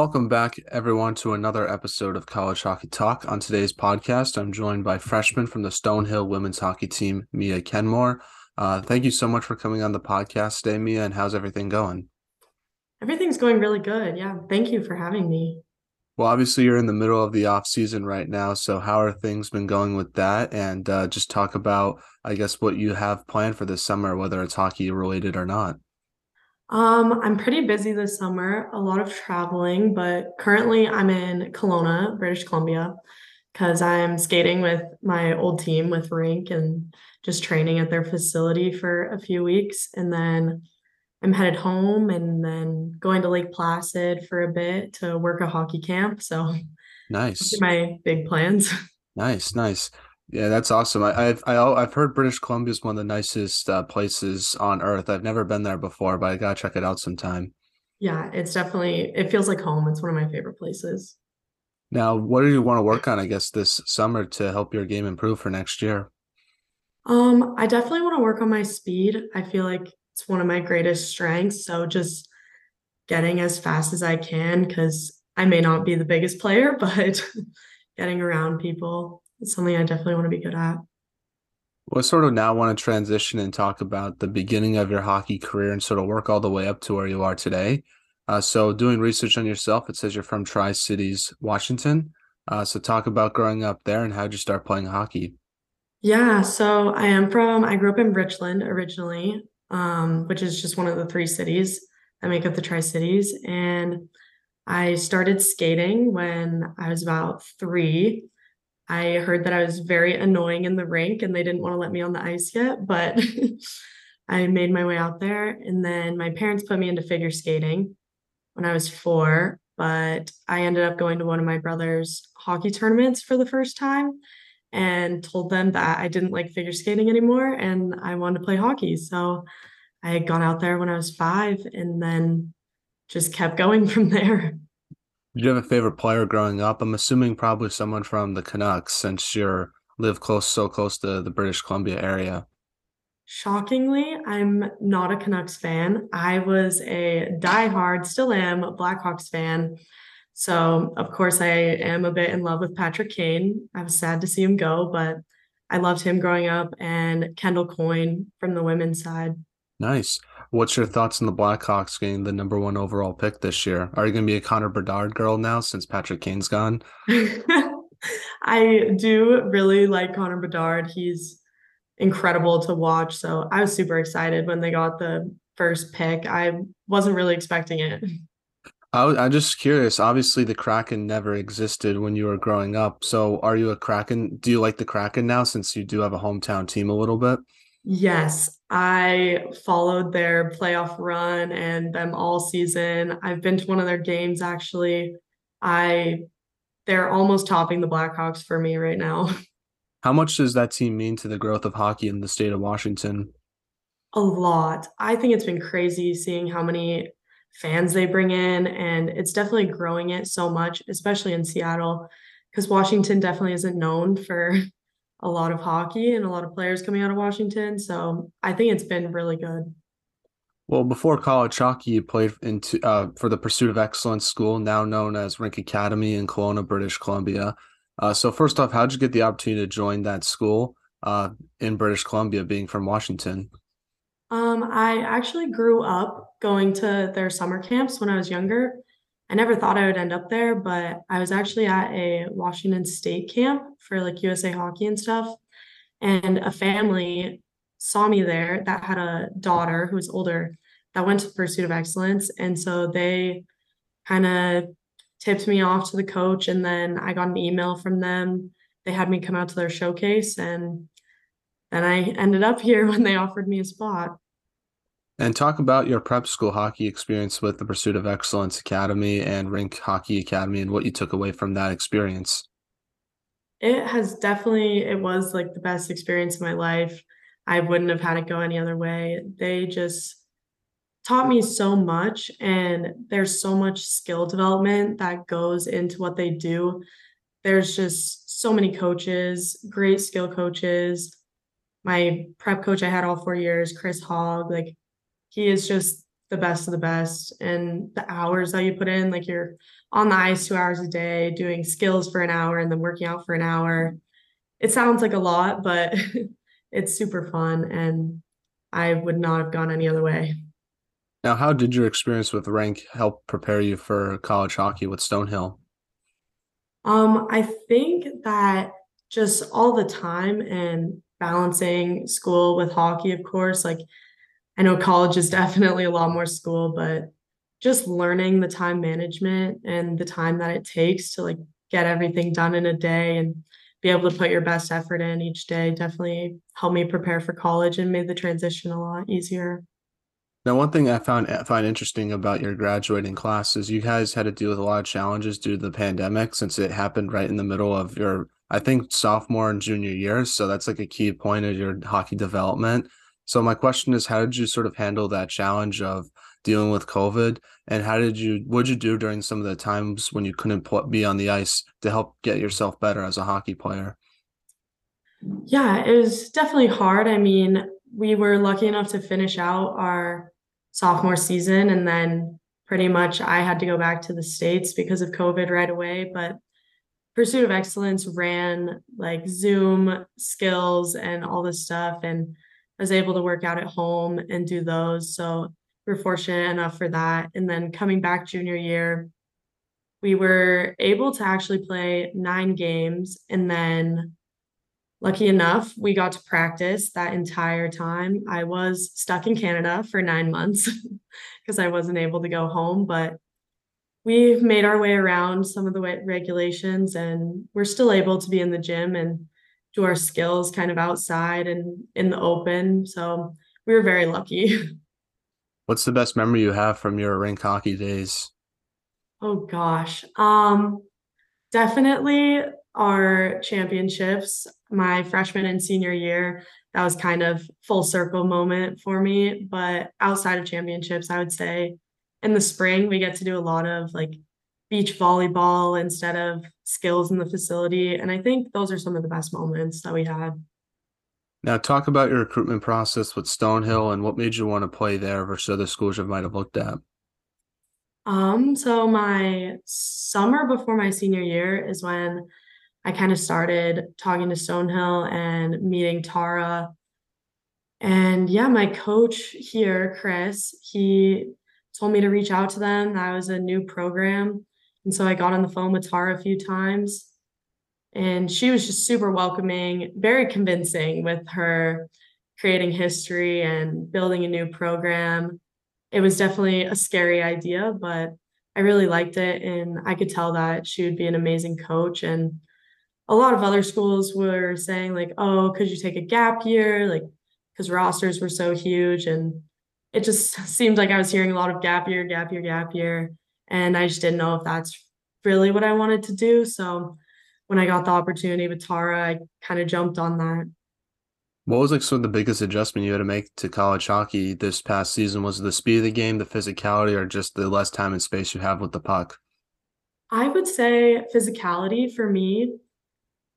Welcome back, everyone, to another episode of College Hockey Talk. On today's podcast, I'm joined by freshman from the Stonehill women's hockey team, Mia Kenmore. Uh, thank you so much for coming on the podcast today, Mia, and how's everything going? Everything's going really good. Yeah. Thank you for having me. Well, obviously, you're in the middle of the off season right now. So, how are things been going with that? And uh, just talk about, I guess, what you have planned for this summer, whether it's hockey related or not. Um, I'm pretty busy this summer, a lot of traveling, but currently I'm in Kelowna, British Columbia, because I'm skating with my old team with Rink and just training at their facility for a few weeks. And then I'm headed home and then going to Lake Placid for a bit to work a hockey camp. So nice. my big plans. Nice, nice. Yeah, that's awesome. I, have I, I've heard British Columbia is one of the nicest uh, places on earth. I've never been there before, but I gotta check it out sometime. Yeah, it's definitely it feels like home. It's one of my favorite places. Now, what do you want to work on? I guess this summer to help your game improve for next year. Um, I definitely want to work on my speed. I feel like it's one of my greatest strengths. So just getting as fast as I can because I may not be the biggest player, but getting around people it's something I definitely want to be good at. Well, I sort of now want to transition and talk about the beginning of your hockey career and sort of work all the way up to where you are today. Uh, so, doing research on yourself, it says you're from Tri Cities, Washington. Uh, so, talk about growing up there and how did you start playing hockey? Yeah, so I am from, I grew up in Richland originally, um, which is just one of the three cities that make up the Tri Cities. And I started skating when I was about three. I heard that I was very annoying in the rink and they didn't want to let me on the ice yet, but I made my way out there. And then my parents put me into figure skating when I was four, but I ended up going to one of my brother's hockey tournaments for the first time and told them that I didn't like figure skating anymore and I wanted to play hockey. So I had gone out there when I was five and then just kept going from there. Did you have a favorite player growing up? I'm assuming probably someone from the Canucks since you're live close so close to the British Columbia area. Shockingly, I'm not a Canucks fan. I was a diehard, still am, Blackhawks fan. So, of course, I am a bit in love with Patrick Kane. I was sad to see him go, but I loved him growing up and Kendall Coyne from the women's side. Nice. What's your thoughts on the Blackhawks getting the number one overall pick this year? Are you going to be a Connor Bedard girl now since Patrick Kane's gone? I do really like Connor Bedard. He's incredible to watch. So I was super excited when they got the first pick. I wasn't really expecting it. I, I'm just curious. Obviously, the Kraken never existed when you were growing up. So, are you a Kraken? Do you like the Kraken now since you do have a hometown team a little bit? Yes, I followed their playoff run and them all season. I've been to one of their games actually. I they're almost topping the Blackhawks for me right now. How much does that team mean to the growth of hockey in the state of Washington? A lot. I think it's been crazy seeing how many fans they bring in and it's definitely growing it so much, especially in Seattle because Washington definitely isn't known for a lot of hockey and a lot of players coming out of Washington. So I think it's been really good. Well, before college hockey, you played into uh, for the Pursuit of Excellence School, now known as Rink Academy in Kelowna, British Columbia. Uh, so, first off, how did you get the opportunity to join that school uh, in British Columbia, being from Washington? Um, I actually grew up going to their summer camps when I was younger. I never thought I would end up there, but I was actually at a Washington State camp for like USA hockey and stuff. And a family saw me there that had a daughter who was older that went to Pursuit of Excellence. And so they kind of tipped me off to the coach. And then I got an email from them. They had me come out to their showcase. And then I ended up here when they offered me a spot. And talk about your prep school hockey experience with the Pursuit of Excellence Academy and Rink Hockey Academy and what you took away from that experience. It has definitely it was like the best experience of my life. I wouldn't have had it go any other way. They just taught me so much and there's so much skill development that goes into what they do. There's just so many coaches, great skill coaches. My prep coach I had all 4 years, Chris Hogg, like he is just the best of the best and the hours that you put in like you're on the ice two hours a day, doing skills for an hour, and then working out for an hour. It sounds like a lot, but it's super fun, and I would not have gone any other way. Now, how did your experience with Rink help prepare you for college hockey with Stonehill? Um, I think that just all the time and balancing school with hockey, of course, like I know college is definitely a lot more school, but just learning the time management and the time that it takes to like get everything done in a day and be able to put your best effort in each day definitely helped me prepare for college and made the transition a lot easier. Now, one thing I found find interesting about your graduating class is you guys had to deal with a lot of challenges due to the pandemic since it happened right in the middle of your, I think, sophomore and junior years. So that's like a key point of your hockey development. So my question is, how did you sort of handle that challenge of dealing with COVID, and how did you what did you do during some of the times when you couldn't be on the ice to help get yourself better as a hockey player? Yeah, it was definitely hard. I mean, we were lucky enough to finish out our sophomore season and then pretty much I had to go back to the states because of COVID right away, but Pursuit of Excellence ran like Zoom skills and all this stuff and I was able to work out at home and do those. So we we're fortunate enough for that. And then coming back junior year, we were able to actually play nine games and then lucky enough, we got to practice that entire time. I was stuck in Canada for nine months because I wasn't able to go home, but we made our way around some of the regulations and we're still able to be in the gym and do our skills kind of outside and in the open. So we were very lucky. What's the best memory you have from your Rink hockey days? Oh gosh. Um definitely our championships my freshman and senior year that was kind of full circle moment for me but outside of championships i would say in the spring we get to do a lot of like beach volleyball instead of skills in the facility and i think those are some of the best moments that we had now talk about your recruitment process with stonehill and what made you want to play there versus other schools you might have looked at um so my summer before my senior year is when I kind of started talking to Stonehill and meeting Tara. And yeah, my coach here, Chris, he told me to reach out to them. That was a new program. And so I got on the phone with Tara a few times. And she was just super welcoming, very convincing with her creating history and building a new program. It was definitely a scary idea, but I really liked it. And I could tell that she would be an amazing coach. And a lot of other schools were saying like, oh, could you take a gap year? Like, because rosters were so huge. And it just seemed like I was hearing a lot of gap year, gap year, gap year. And I just didn't know if that's really what I wanted to do. So when I got the opportunity with Tara, I kind of jumped on that. What was like sort of the biggest adjustment you had to make to college hockey this past season? Was the speed of the game, the physicality, or just the less time and space you have with the puck? I would say physicality for me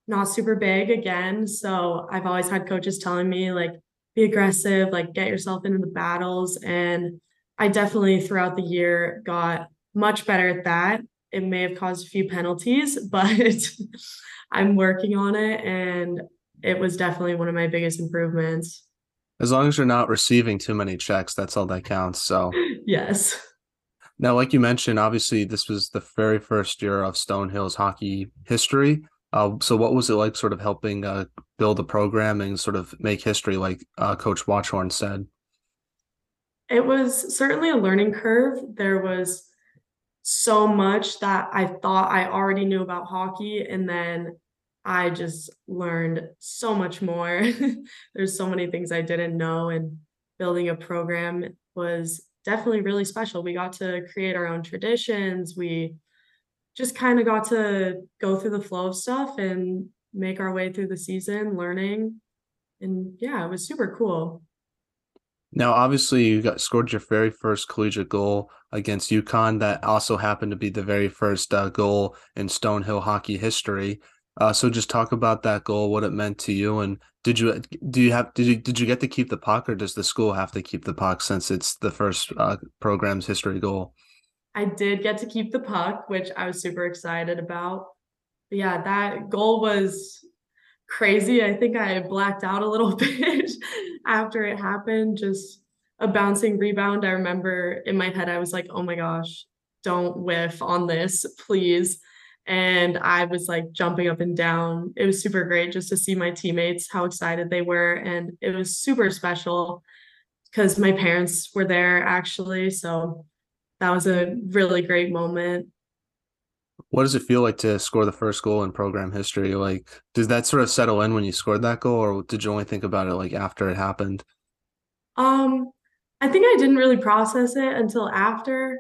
not super big again. So I've always had coaches telling me like be aggressive, like get yourself into the battles. And I definitely throughout the year got much better at that. It may have caused a few penalties, but I'm working on it and it was definitely one of my biggest improvements. As long as you're not receiving too many checks, that's all that counts. So, yes. Now, like you mentioned, obviously, this was the very first year of Stonehill's hockey history. Uh, so what was it like sort of helping uh, build the program and sort of make history like uh, Coach Watchorn said? It was certainly a learning curve. There was so much that I thought I already knew about hockey and then I just learned so much more. There's so many things I didn't know and building a program was definitely really special. We got to create our own traditions. We just kind of got to go through the flow of stuff and make our way through the season learning and yeah it was super cool now obviously you got scored your very first collegiate goal against UConn. That also happened to be the very first uh, goal in stonehill hockey history. Uh, so just talk about that goal what it meant to you and did you do you have did you did you get to keep the puck or does the school have to keep the puck since it's the first uh, program's history goal? I did get to keep the puck, which I was super excited about. But yeah, that goal was crazy. I think I blacked out a little bit after it happened. Just a bouncing rebound. I remember in my head, I was like, oh my gosh, don't whiff on this, please. And I was like jumping up and down. It was super great just to see my teammates, how excited they were. And it was super special because my parents were there actually. So that was a really great moment. What does it feel like to score the first goal in program history? Like, does that sort of settle in when you scored that goal, or did you only think about it like after it happened? Um, I think I didn't really process it until after.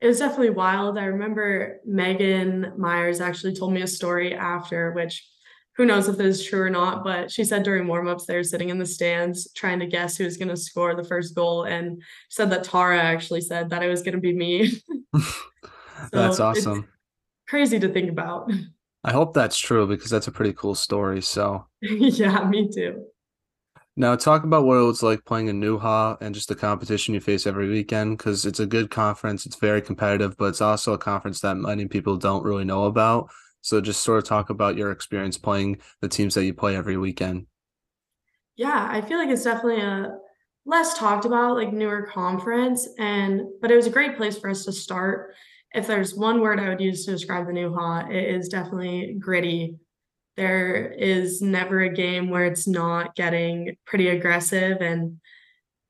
It was definitely wild. I remember Megan Myers actually told me a story after, which who knows if this is true or not, but she said during warmups they were sitting in the stands trying to guess who was going to score the first goal, and said that Tara actually said that it was going to be me. that's so awesome. Crazy to think about. I hope that's true because that's a pretty cool story. So yeah, me too. Now, talk about what it was like playing in NEWHA and just the competition you face every weekend because it's a good conference. It's very competitive, but it's also a conference that many people don't really know about. So, just sort of talk about your experience playing the teams that you play every weekend. Yeah, I feel like it's definitely a less talked about, like newer conference, and but it was a great place for us to start. If there's one word I would use to describe the NEWHA, it is definitely gritty. There is never a game where it's not getting pretty aggressive and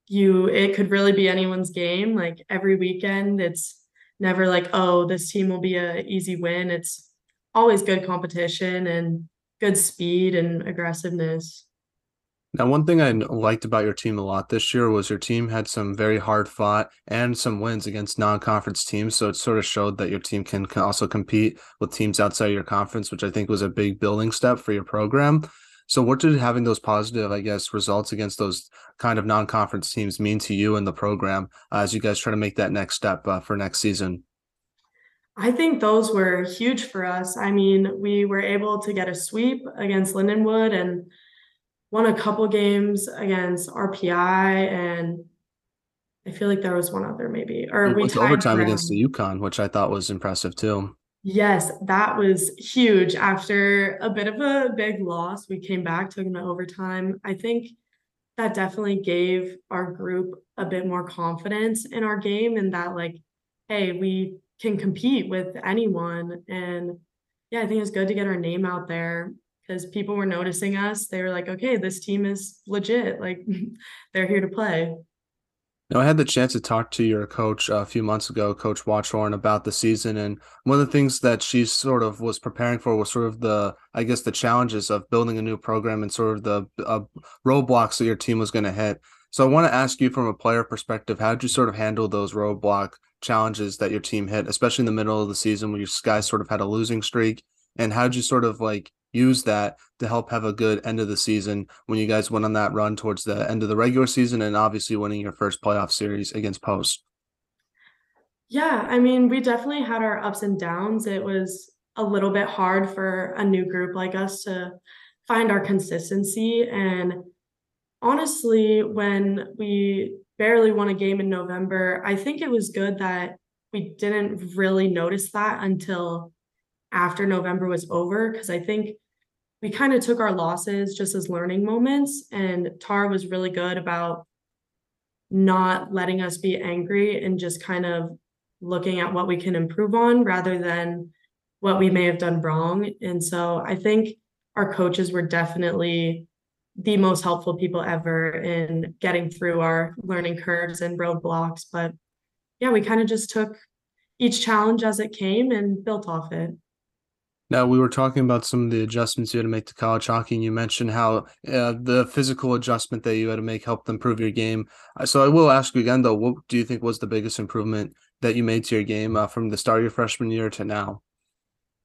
you it could really be anyone's game. Like every weekend it's never like oh this team will be a easy win. It's always good competition and good speed and aggressiveness now, one thing I liked about your team a lot this year was your team had some very hard fought and some wins against non conference teams. So it sort of showed that your team can, also compete with teams outside your conference, which I think was a big building step for your program. So, what did having those positive, I guess, results against those kind of non conference teams mean to you and the program as you guys try to make that next step uh, for next season? I think those were huge for us. I mean, we were able to get a sweep against Lindenwood and won a couple games against RPI and I feel like there was one other maybe or we went overtime against the UConn, which I thought was impressive too. Yes, that was huge. After a bit of a big loss, we came back, took them to overtime. I think that definitely gave our group a bit more confidence in our game and that like, hey, we can compete with anyone. And yeah, I think it's good to get our name out there because people were noticing us. They were like, okay, this team is legit. Like they're here to play. Now, I had the chance to talk to your coach a few months ago, Coach Watchorn, about the season. And one of the things that she sort of was preparing for was sort of the, I guess, the challenges of building a new program and sort of the uh, roadblocks that your team was going to hit. So I want to ask you from a player perspective, how did you sort of handle those roadblock challenges that your team hit, especially in the middle of the season when your guys sort of had a losing streak? And how did you sort of like use that to help have a good end of the season when you guys went on that run towards the end of the regular season and obviously winning your first playoff series against Post? Yeah, I mean, we definitely had our ups and downs. It was a little bit hard for a new group like us to find our consistency. And honestly, when we barely won a game in November, I think it was good that we didn't really notice that until after November was over because I think we kind of took our losses just as learning moments. And Tar was really good about not letting us be angry and just kind of looking at what we can improve on rather than what we may have done wrong. And so I think our coaches were definitely the most helpful people ever in getting through our learning curves and roadblocks. But yeah, we kind of just took each challenge as it came and built off it. Now we were talking about some of the adjustments you had to make to college hockey, and you mentioned how uh, the physical adjustment that you had to make helped improve your game. Uh, so I will ask you again, though, what do you think was the biggest improvement that you made to your game uh, from the start of your freshman year to now?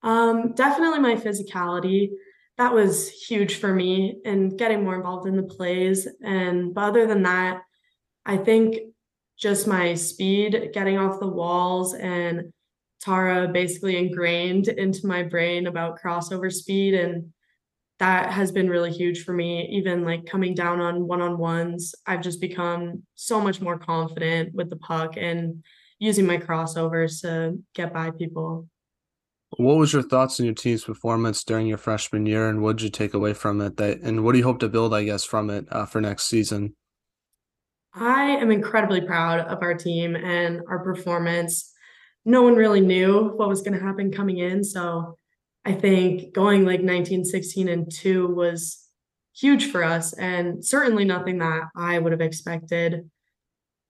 Um, definitely my physicality. That was huge for me and getting more involved in the plays. And but other than that, I think just my speed, getting off the walls, and Tara basically ingrained into my brain about crossover speed and that has been really huge for me even like coming down on one-on-ones I've just become so much more confident with the puck and using my crossovers to get by people. What was your thoughts on your team's performance during your freshman year, and what did you take away from it? That and what do you hope to build, I guess, from it uh, for next season? I am incredibly proud of our team and our performance. No one really knew what was going to happen coming in, so I think going like 19, 16, and two was huge for us, and certainly nothing that I would have expected.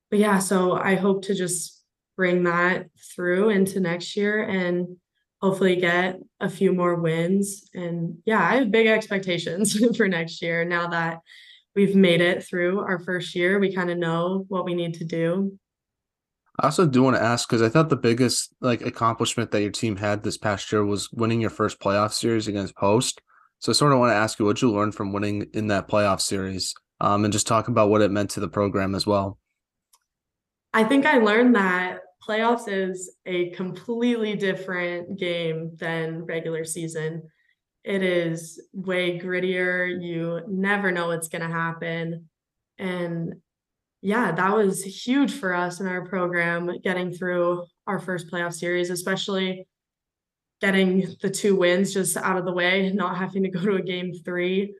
But yeah, so I hope to just bring that through into next year and hopefully get a few more wins. And yeah, I have big expectations for next year now that we've made it through our first year. We kind of know what we need to do. I also do want to ask because I thought the biggest like accomplishment that your team had this past year was winning your first playoff series against Post. So I sort of want to ask you what you learned from winning in that playoff series, um, and just talk about what it meant to the program as well. I think I learned that playoffs is a completely different game than regular season. It is way grittier. You never know what's going to happen. And yeah, that was huge for us in our program getting through our first playoff series, especially getting the two wins just out of the way, not having to go to a game three.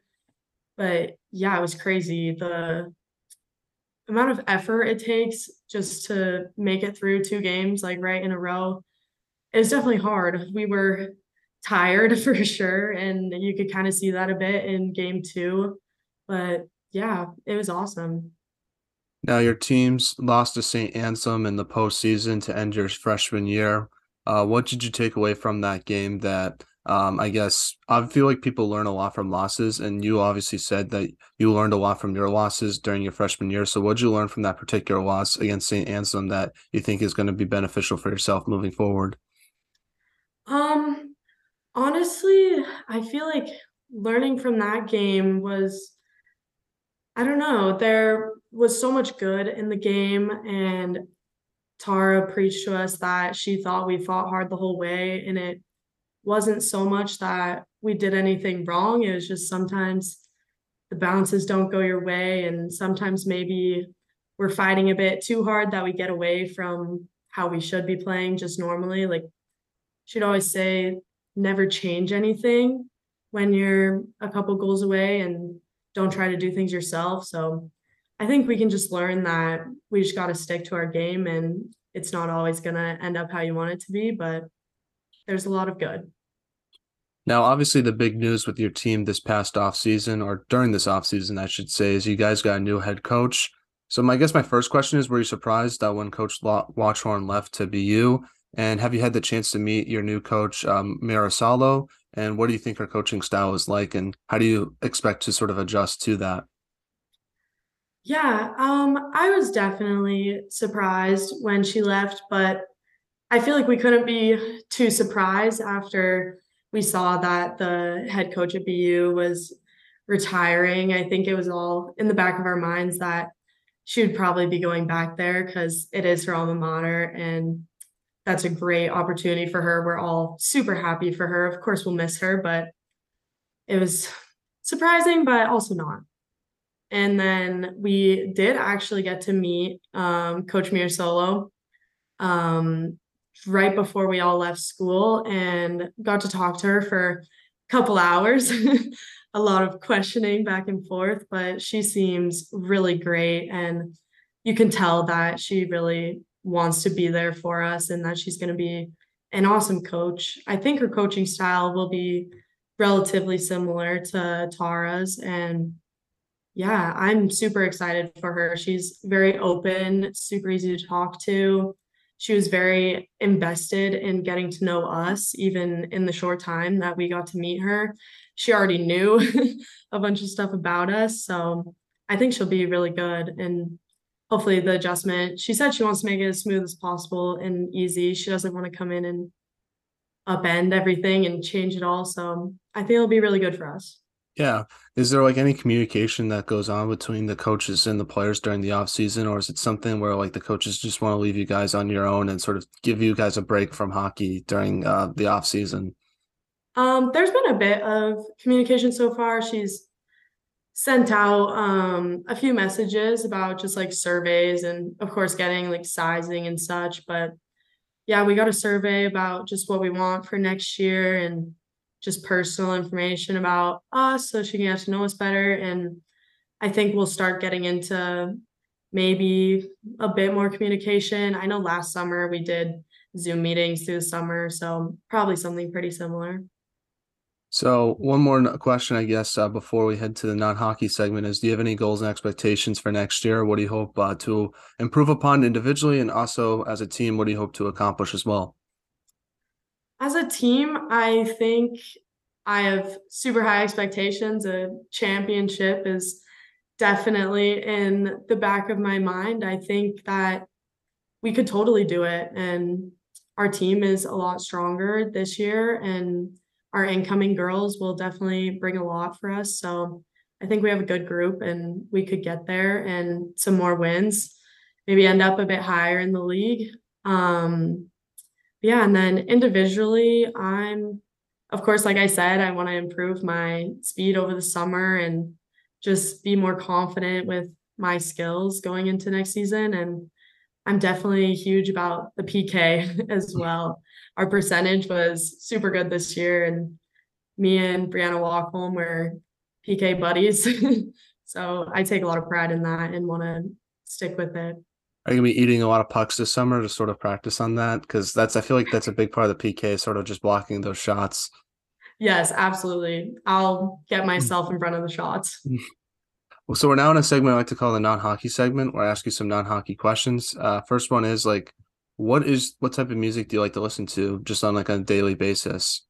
But yeah, it was crazy. The amount of effort it takes just to make it through two games like right in a row is definitely hard. We were tired for sure, and you could kind of see that a bit in game two. But yeah, it was awesome. Now your teams lost to St. Anselm in the postseason to end your freshman year. Uh, what did you take away from that game that um, I guess I feel like people learn a lot from losses, and you obviously said that you learned a lot from your losses during your freshman year. So, what did you learn from that particular loss against St. Anselm that you think is going to be beneficial for yourself moving forward? Um, honestly, I feel like learning from that game was, I don't know, there was so much good in the game, and Tara preached to us that she thought we fought hard the whole way, and it wasn't so much that we did anything wrong. It was just sometimes the bounces don't go your way, and sometimes maybe we're fighting a bit too hard that we get away from how we should be playing just normally. Like she'd always say, never change anything when you're a couple goals away and don't try to do things yourself. So I think we can just learn that we just got to stick to our game and it's not always going to end up how you want it to be, but there's a lot of good. Now, obviously, the big news with your team this past off season, or during this off season, I should say, is you guys got a new head coach. So, my I guess my first question is: Were you surprised that when Coach Watchorn left to BU? And have you had the chance to meet your new coach, um, Mira Salo? And what do you think her coaching style is like? And how do you expect to sort of adjust to that? Yeah, um, I was definitely surprised when she left, but I feel like we couldn't be too surprised after we saw that the head coach at BU was retiring. I think it was all in the back of our minds that she would probably be going back there because it is her alma mater and that's a great opportunity for her. We're all super happy for her. Of course, we'll miss her, but it was surprising, but also not. And then we did actually get to meet um, Coach Mira Salo. Um, right before we all left school and got to talk to her for a couple hours. a lot of questioning back and forth, but she seems really great. And you can tell that she really wants to be there for us and that she's going to be an awesome coach. I think her coaching style will be relatively similar to Tara's. And yeah, I'm super excited for her. She's very open, super easy to talk to she was very invested in getting to know us, even in the short time that we got to meet her. She already knew a bunch of stuff about us. So I think she'll be really good. And hopefully, the adjustment, she said she wants to make it as smooth as possible and easy. She doesn't want to come in and upend everything and change it all. So I think it'll be really good for us. Yeah. Is there like any communication that goes on between the coaches and the players during the off season, or is it something where like the coaches just want to leave you guys on your own and sort of give you guys a break from hockey during uh, the off season? Um, there's been a bit of communication so far. She's sent out um a few messages about just like surveys and of course getting like sizing and such but yeah we got a survey about just what we want for next year and just personal information about us so she can get to know us better. And i think we'll start getting into maybe a bit more communication. I know last summer we did zoom meetings through the summer so probably something pretty similar so one more question, I guess, uh, before we head to the non-hockey segment is: Do you have any goals and expectations for next year? What do you hope uh, to improve upon individually, and also as a team? What do you hope to accomplish as well? As a team, I think I have super high expectations. A championship is definitely in the back of my mind. I think that we could totally do it, and our team is a lot stronger this year, and our incoming girls will definitely bring a lot for us. So I think we have a good group and we could get there and some more wins, maybe end up a bit higher in the league. Um, yeah, and then individually, I'm, of course, like I said, I want to improve my speed over the summer and just be more confident with my skills going into next season. And I'm definitely huge about the PK as mm. well our percentage was super good this year. And me and Brianna Walkholm were PK buddies. so I take a lot of pride in that and want to stick with it. Are you gonna be eating a lot of pucks this summer to sort of practice on that? Because that's I feel like that's a big part of the PK, sort of just blocking those shots. Yes, absolutely. I'll get mm. myself in front of the shots. Well, so we're now in a segment I like to call the non-hockey segment, where I ask you some non-hockey questions. Uh, first one is like, what is what type of music do you like to listen to just on like a daily basis?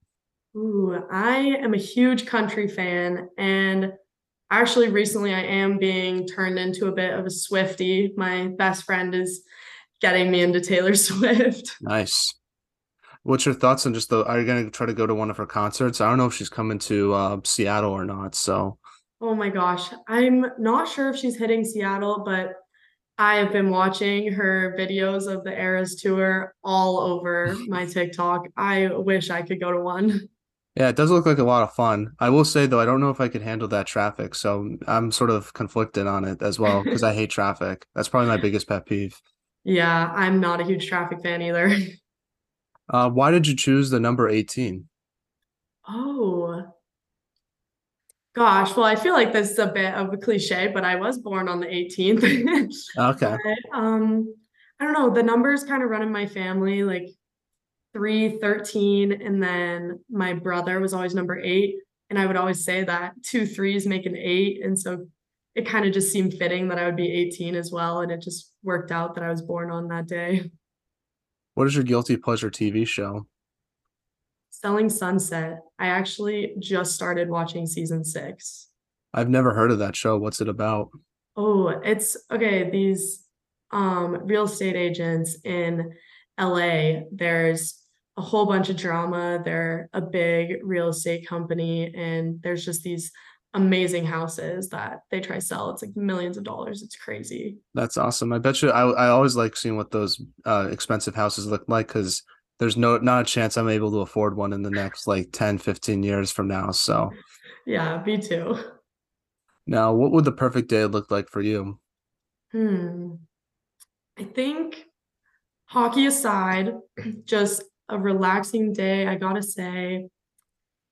Ooh, I am a huge country fan and actually recently I am being turned into a bit of a Swiftie. My best friend is getting me into Taylor Swift. Nice. What's your thoughts on just the are you gonna try to go to one of her concerts? I don't know if she's coming to uh, Seattle or not. So Oh my gosh. I'm not sure if she's hitting Seattle, but I have been watching her videos of the Eras tour all over my TikTok. I wish I could go to one. Yeah, it does look like a lot of fun. I will say though, I don't know if I could handle that traffic, so I'm sort of conflicted on it as well because I hate traffic. That's probably my biggest pet peeve. Yeah, I'm not a huge traffic fan either. Uh, why did you choose the number 18? Oh, Gosh, well, I feel like this is a bit of a cliche, but I was born on the 18th. okay. But, um, I don't know, the numbers kind of run in my family, like three, 13, and then my brother was always number eight. And I would always say that two threes make an eight. And so it kind of just seemed fitting that I would be 18 as well. And it just worked out that I was born on that day. What is your guilty pleasure TV show? Selling Sunset. I actually just started watching season six. I've never heard of that show. What's it about? Oh, it's okay. These um real estate agents in LA, there's a whole bunch of drama. They're a big real estate company, and there's just these amazing houses that they try to sell. It's like millions of dollars. It's crazy. That's awesome. I bet you I I always like seeing what those uh, expensive houses look like because there's no not a chance I'm able to afford one in the next like 10, 15 years from now. So yeah, me too. Now, what would the perfect day look like for you? Hmm. I think hockey aside, just a relaxing day. I gotta say,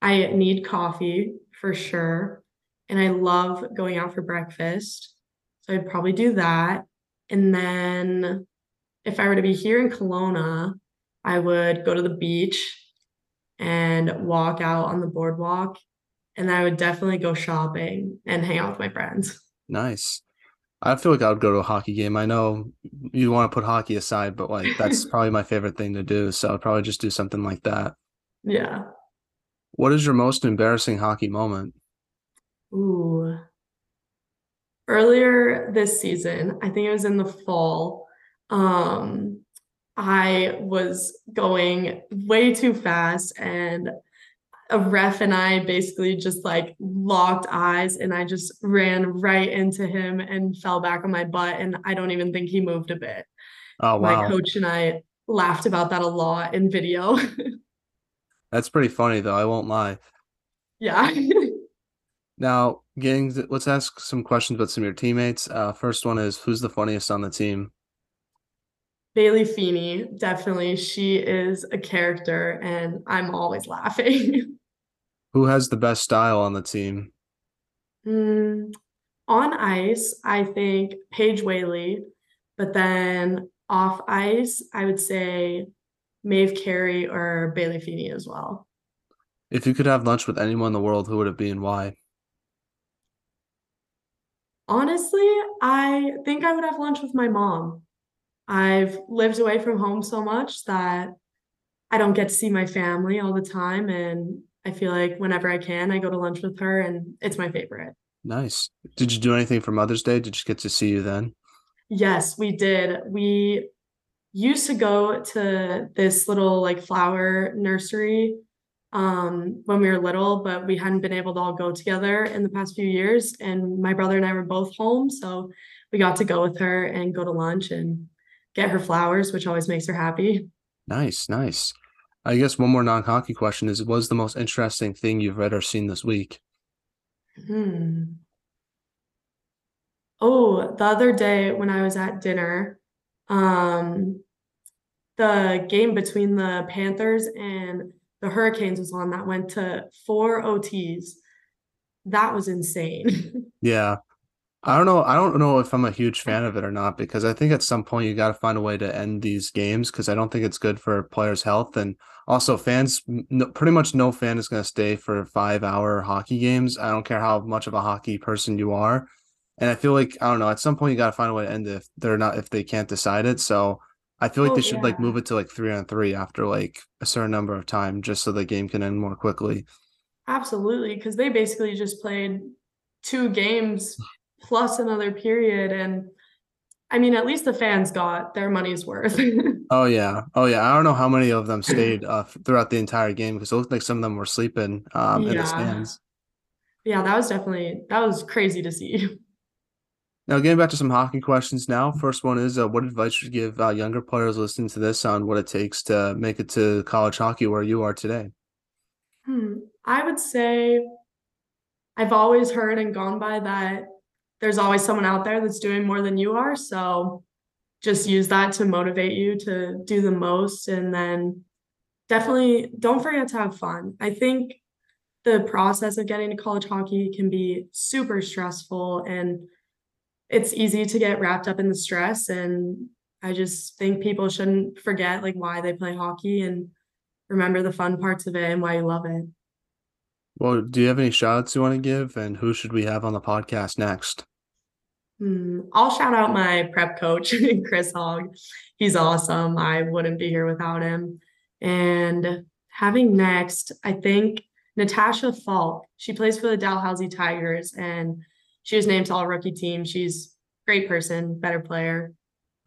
I need coffee for sure. And I love going out for breakfast. So I'd probably do that. And then if I were to be here in Kelowna, I would go to the beach and walk out on the boardwalk. And I would definitely go shopping and hang out with my friends. Nice. I feel like I would go to a hockey game. I know you want to put hockey aside, but like that's probably my favorite thing to do. So I'd probably just do something like that. Yeah. What is your most embarrassing hockey moment? Ooh. Earlier this season, I think it was in the fall. Um, I was going way too fast and a ref and I basically just like locked eyes and I just ran right into him and fell back on my butt and I don't even think he moved a bit. Oh wow. My coach and I laughed about that a lot in video. That's pretty funny though, I won't lie. Yeah. Now, getting to, let's ask some questions about some of your teammates. Uh, first one is who's the funniest on the team? Bailey Feeney, definitely. She is a character, and I'm always laughing. Who has the best style on the team? Mm, on ice, I think Paige Whaley, but then off ice, I would say Maeve Carey or Bailey Feeney as well. If you could have lunch with anyone in the world, who would it be and why? Honestly, I think I would have lunch with my mom. I've lived away from home so much that I don't get to see my family all the time. And I feel like whenever I can, I go to lunch with her, and it's my favorite. Nice. Did you do anything for Mother's Day? Did you get to see you then? Yes, we did. We used to go to this little like flower nursery um, when we were little, but we hadn't been able to all go together in the past few years. And my brother and I were both home, so we got to go with her and go to lunch and get her flowers, which always makes her happy. Nice, nice. I guess one more non-hockey question is: What's the most interesting thing you've read or seen this week? Hmm. Oh, the other day when I was at dinner, um, the game between the Panthers and the Hurricanes was on that went to four OTs. That was insane. Yeah. I don't know. I don't know if I'm a huge fan of it or not because I think at some point you got to find a way to end these games because I don't think it's good for players' health and also fans. No, pretty much no fan is going to stay for five hour hockey games. I don't care how much of a hockey person you are, and I feel like I don't know. At some point you got to find a way to end it if they're not if they can't decide it. So I feel like Oh, they should like move it to like three on three after like a certain number of time just so the game can end more quickly. Absolutely, because they basically just played two games plus another period. And I mean, at least the fans got their money's worth. Oh yeah, oh yeah. I don't know how many of them stayed uh, throughout the entire game because it looked like some of them were sleeping um, in the stands. Yeah, that was definitely that was crazy to see. Now, getting back to some hockey questions. Now, first one is, uh, what advice would you give uh, younger players listening to this on what it takes to make it to college hockey where you are today? Hmm. I would say I've always heard and gone by that there's always someone out there that's doing more than you are. So just use that to motivate you to do the most. And then definitely don't forget to have fun. I think the process of getting to college hockey can be super stressful and it's easy to get wrapped up in the stress. And I just think people shouldn't forget like why they play hockey and remember the fun parts of it and why you love it. Well, do you have any shout outs you want to give? And who should we have on the podcast next? Hmm, I'll shout out my prep coach, Chris Hogg. He's awesome. I wouldn't be here without him. And having next, I think Natasha Falk. She plays for the Dalhousie Tigers and she was named to all rookie team. She's great person, better player.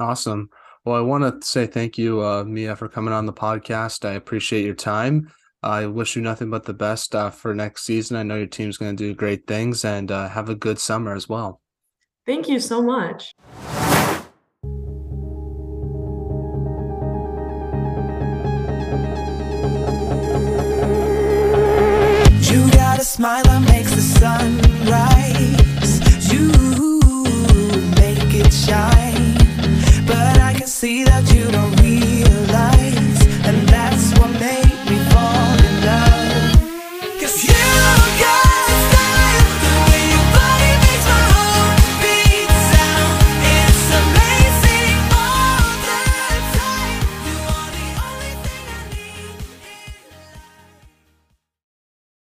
Awesome. Well, I want to say thank you, uh, Mia, for coming on the podcast. I appreciate your time. I wish you nothing but the best uh, for next season. I know your team's going to do great things and uh, have a good summer as well. Thank you so much. You got a smile that makes the sun rise. You make it shine.